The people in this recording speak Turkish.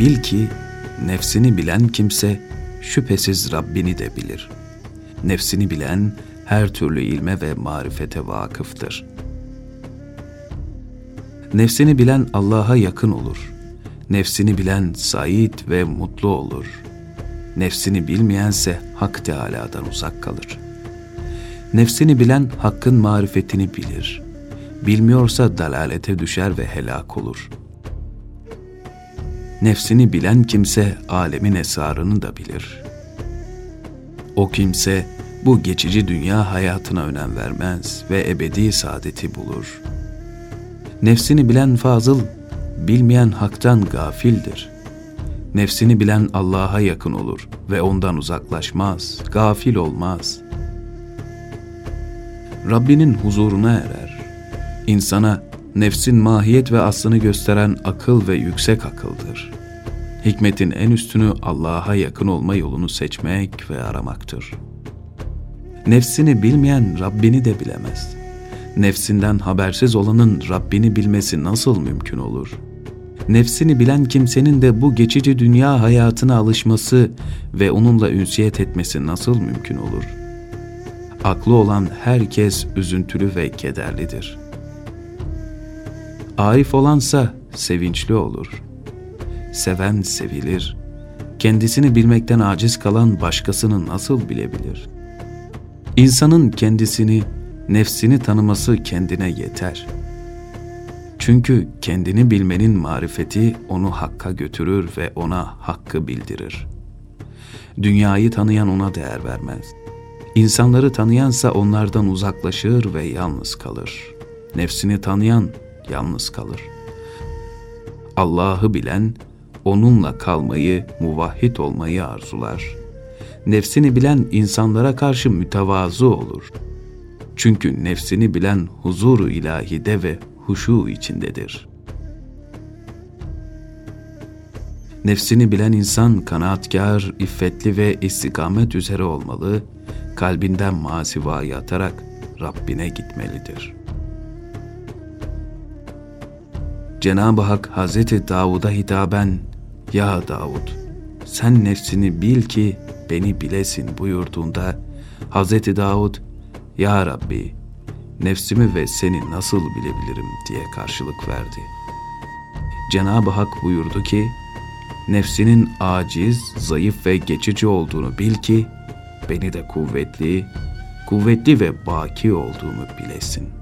Bil ki nefsini bilen kimse şüphesiz Rabbini de bilir. Nefsini bilen her türlü ilme ve marifete vakıftır. Nefsini bilen Allah'a yakın olur. Nefsini bilen sait ve mutlu olur. Nefsini bilmeyense Hak Teâlâ'dan uzak kalır. Nefsini bilen Hakk'ın marifetini bilir. Bilmiyorsa dalalete düşer ve helak olur.'' Nefsini bilen kimse alemin esrarını da bilir. O kimse bu geçici dünya hayatına önem vermez ve ebedi saadeti bulur. Nefsini bilen fazıl, bilmeyen haktan gafildir. Nefsini bilen Allah'a yakın olur ve ondan uzaklaşmaz, gafil olmaz. Rabbinin huzuruna erer. İnsana nefsin mahiyet ve aslını gösteren akıl ve yüksek akıldır. Hikmetin en üstünü Allah'a yakın olma yolunu seçmek ve aramaktır. Nefsini bilmeyen Rabbini de bilemez. Nefsinden habersiz olanın Rabbini bilmesi nasıl mümkün olur? Nefsini bilen kimsenin de bu geçici dünya hayatına alışması ve onunla ünsiyet etmesi nasıl mümkün olur? Aklı olan herkes üzüntülü ve kederlidir.'' Arif olansa sevinçli olur. Seven sevilir. Kendisini bilmekten aciz kalan başkasını nasıl bilebilir? İnsanın kendisini, nefsini tanıması kendine yeter. Çünkü kendini bilmenin marifeti onu hakka götürür ve ona hakkı bildirir. Dünyayı tanıyan ona değer vermez. İnsanları tanıyansa onlardan uzaklaşır ve yalnız kalır. Nefsini tanıyan yalnız kalır. Allah'ı bilen, onunla kalmayı, muvahhid olmayı arzular. Nefsini bilen insanlara karşı mütevazı olur. Çünkü nefsini bilen huzuru ilahide ve huşu içindedir. Nefsini bilen insan kanaatkar, iffetli ve istikamet üzere olmalı, kalbinden masivayı atarak Rabbine gitmelidir.'' Cenab-ı Hak Hazreti Davud'a hitaben Ya Davud sen nefsini bil ki beni bilesin buyurduğunda Hazreti Davud Ya Rabbi nefsimi ve seni nasıl bilebilirim diye karşılık verdi. Cenab-ı Hak buyurdu ki nefsinin aciz, zayıf ve geçici olduğunu bil ki beni de kuvvetli, kuvvetli ve baki olduğumu bilesin.''